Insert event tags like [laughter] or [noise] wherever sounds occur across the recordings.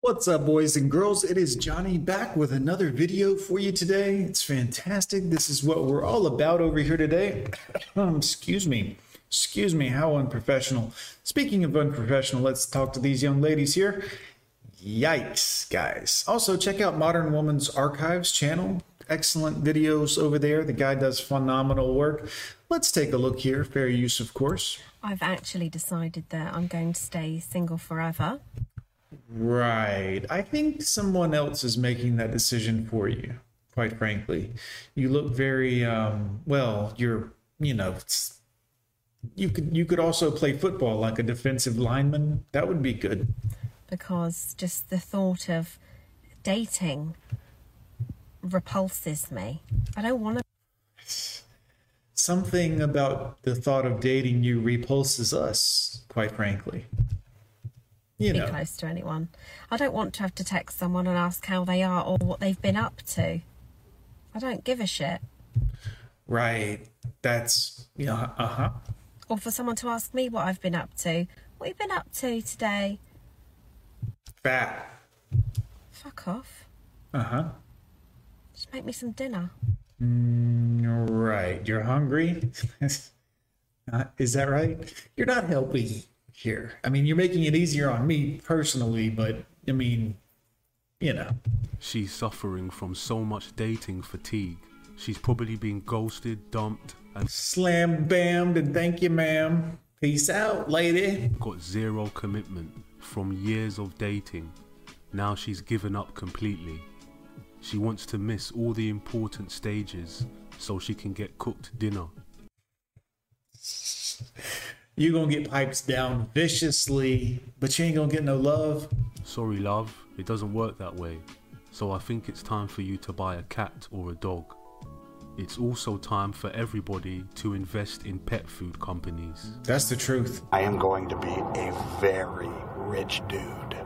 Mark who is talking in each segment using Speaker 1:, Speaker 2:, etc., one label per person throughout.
Speaker 1: What's up, boys and girls? It is Johnny back with another video for you today. It's fantastic. This is what we're all about over here today. [coughs] Um, excuse me. Excuse me, how unprofessional. Speaking of unprofessional, let's talk to these young ladies here. Yikes, guys. Also, check out Modern Woman's Archives channel. Excellent videos over there. The guy does phenomenal work. Let's take a look here. Fair use, of course.
Speaker 2: I've actually decided that I'm going to stay single forever.
Speaker 1: Right. I think someone else is making that decision for you, quite frankly. You look very um well, you're, you know, it's, you could you could also play football like a defensive lineman. That would be good.
Speaker 2: because just the thought of dating repulses me. I don't want to
Speaker 1: Something about the thought of dating you repulses us, quite frankly. You
Speaker 2: be
Speaker 1: know.
Speaker 2: close to anyone. I don't want to have to text someone and ask how they are or what they've been up to. I don't give a shit.
Speaker 1: Right. That's yeah, uh-huh.
Speaker 2: Or for someone to ask me what I've been up to. What have you been up to today?
Speaker 1: Fat.
Speaker 2: Fuck off.
Speaker 1: Uh-huh.
Speaker 2: Just make me some dinner.
Speaker 1: Right. You're hungry? Uh, [laughs] Is that right? You're not helping here. I mean, you're making it easier on me personally, but I mean, you know.
Speaker 3: She's suffering from so much dating fatigue. She's probably been ghosted, dumped, and
Speaker 1: Slam bammed and thank you, ma'am. Peace out, lady.
Speaker 3: got zero commitment from years of dating. Now she's given up completely. She wants to miss all the important stages so she can get cooked dinner. [laughs]
Speaker 1: You gonna get pipes down viciously, but you ain't gonna get no love.
Speaker 3: Sorry, love, it doesn't work that way. So I think it's time for you to buy a cat or a dog. It's also time for everybody to invest in pet food companies.
Speaker 1: That's the truth.
Speaker 4: I am going to be a very rich dude.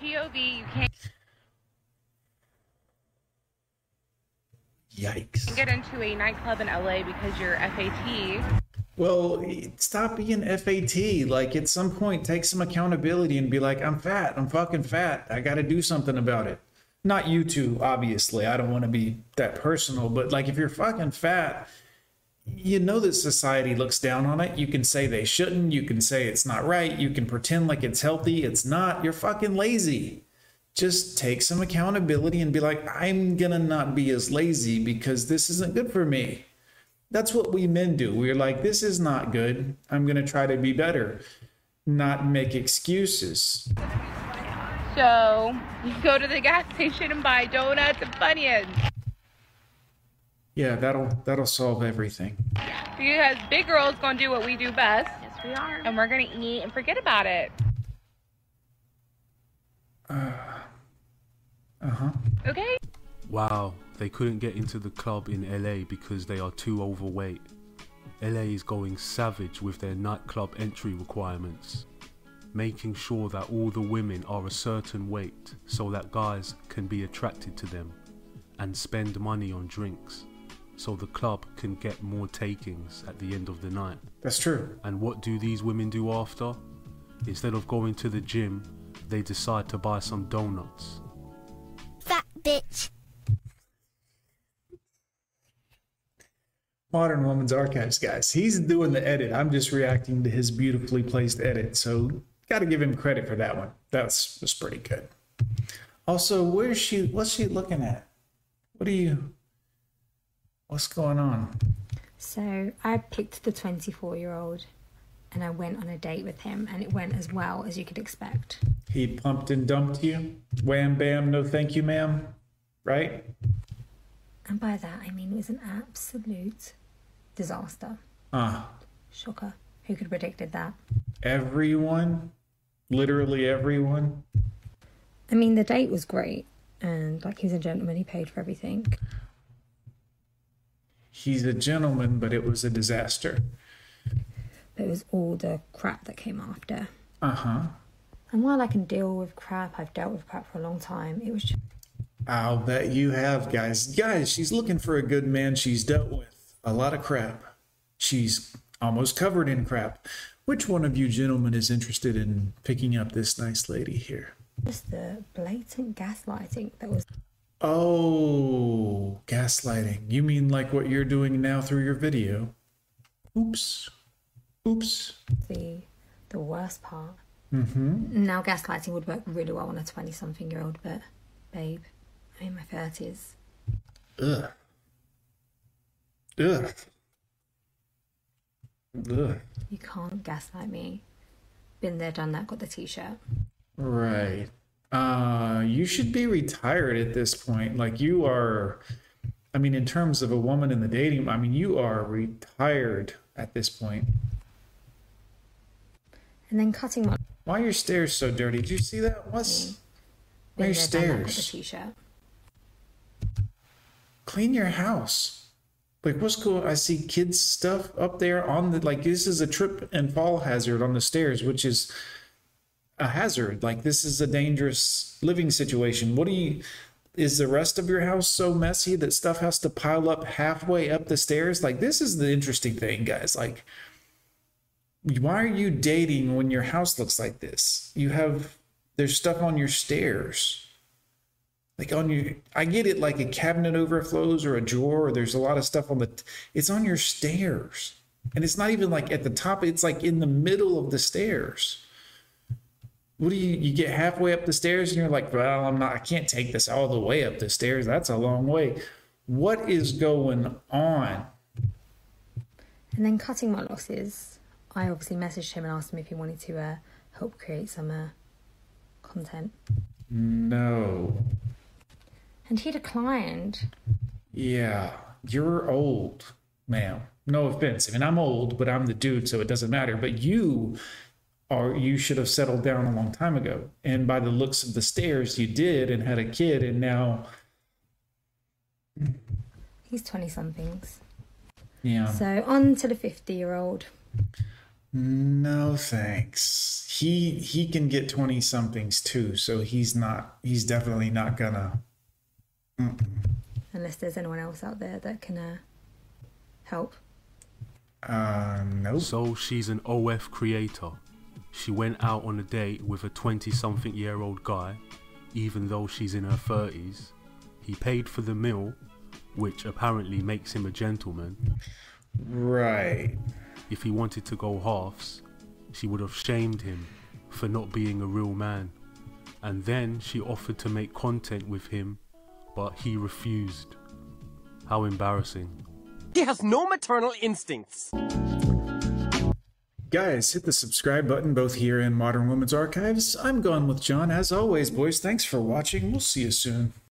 Speaker 5: POV, you can't
Speaker 1: Yikes.
Speaker 5: You get into a nightclub in LA because you're FAT.
Speaker 1: Well, stop being FAT. Like, at some point, take some accountability and be like, I'm fat. I'm fucking fat. I got to do something about it. Not you two, obviously. I don't want to be that personal, but like, if you're fucking fat, you know that society looks down on it. You can say they shouldn't. You can say it's not right. You can pretend like it's healthy. It's not. You're fucking lazy. Just take some accountability and be like, I'm going to not be as lazy because this isn't good for me. That's what we men do. We're like, this is not good. I'm going to try to be better, not make excuses.
Speaker 5: So you go to the gas station and buy donuts and Funyuns
Speaker 1: Yeah, that'll that'll solve everything.
Speaker 5: because big girls gonna do what we do best. Yes, we are. And we're gonna eat and forget about it.
Speaker 1: Uh-huh.
Speaker 5: Okay.
Speaker 3: Wow, they couldn't get into the club in LA because they are too overweight. LA is going savage with their nightclub entry requirements, making sure that all the women are a certain weight so that guys can be attracted to them and spend money on drinks so the club can get more takings at the end of the night.
Speaker 1: That's true.
Speaker 3: And what do these women do after? Instead of going to the gym, they decide to buy some donuts.
Speaker 6: Fat bitch.
Speaker 1: Modern Woman's Archives, guys. He's doing the edit. I'm just reacting to his beautifully placed edit. So, got to give him credit for that one. That's was pretty good. Also, where's she? What's she looking at? What are you? What's going on?
Speaker 7: So I picked the 24 year old and I went on a date with him, and it went as well as you could expect.
Speaker 1: He pumped and dumped you. Wham bam, no thank you, ma'am. Right?
Speaker 7: And by that, I mean it was an absolute disaster.
Speaker 1: Ah,
Speaker 7: Shocker. Who could have predicted that?
Speaker 1: everyone, literally everyone.
Speaker 7: I mean, the date was great, and like he was a gentleman, he paid for everything.
Speaker 1: He's a gentleman, but it was a disaster.
Speaker 7: But it was all the crap that came after.
Speaker 1: Uh huh.
Speaker 7: And while I can deal with crap, I've dealt with crap for a long time, it was just
Speaker 1: I'll bet you have, guys. Guys, she's looking for a good man. She's dealt with a lot of crap. She's almost covered in crap. Which one of you gentlemen is interested in picking up this nice lady here?
Speaker 7: Just the blatant gaslighting that was
Speaker 1: Oh, gaslighting. You mean like what you're doing now through your video? Oops. Oops.
Speaker 7: the the worst part. Mm-hmm. Now gaslighting would work really well on a twenty-something year old, but babe, I'm in my thirties.
Speaker 1: Ugh. Ugh. Ugh.
Speaker 7: You can't gaslight me. Been there, done that. Got the t-shirt.
Speaker 1: Right. Uh, you should be retired at this point. Like you are, I mean, in terms of a woman in the dating, I mean, you are retired at this point.
Speaker 7: And then cutting my
Speaker 1: Why are your stairs so dirty? Did you see that? What's why are your
Speaker 7: there, done that. Got the
Speaker 1: stairs?
Speaker 7: t-shirt.
Speaker 1: Clean your house. Like what's cool? I see kids stuff up there on the like this is a trip and fall hazard on the stairs, which is a hazard. Like this is a dangerous living situation. What do you is the rest of your house so messy that stuff has to pile up halfway up the stairs? Like this is the interesting thing, guys. Like why are you dating when your house looks like this? You have there's stuff on your stairs. Like on your I get it like a cabinet overflows or a drawer or there's a lot of stuff on the it's on your stairs. And it's not even like at the top, it's like in the middle of the stairs. What do you you get halfway up the stairs and you're like, well, I'm not I can't take this all the way up the stairs. That's a long way. What is going on?
Speaker 7: And then cutting my losses. I obviously messaged him and asked him if he wanted to uh, help create some uh, content,
Speaker 1: No.
Speaker 7: And he declined.
Speaker 1: Yeah, you're old, ma'am. No offense. I mean, I'm old, but I'm the dude, so it doesn't matter. But you are, you should have settled down a long time ago. And by the looks of the stairs, you did and had a kid, and now,
Speaker 7: He's twenty somethings.
Speaker 1: yeah.
Speaker 7: So on to the fifty-year-old.
Speaker 1: No thanks. He he can get 20 somethings too, so he's not he's definitely not gonna
Speaker 7: Unless there's anyone else out there that can uh, help.
Speaker 1: uh nope.
Speaker 3: So she's an OF creator. She went out on a date with a 20 something year old guy, even though she's in her 30s. He paid for the meal, which apparently makes him a gentleman.
Speaker 1: Right.
Speaker 3: If he wanted to go halves, she would have shamed him for not being a real man. And then she offered to make content with him, but he refused. How embarrassing.
Speaker 8: He has no maternal instincts.
Speaker 1: Guys, hit the subscribe button both here and Modern Women's Archives. I'm gone with John. As always, boys, thanks for watching. We'll see you soon.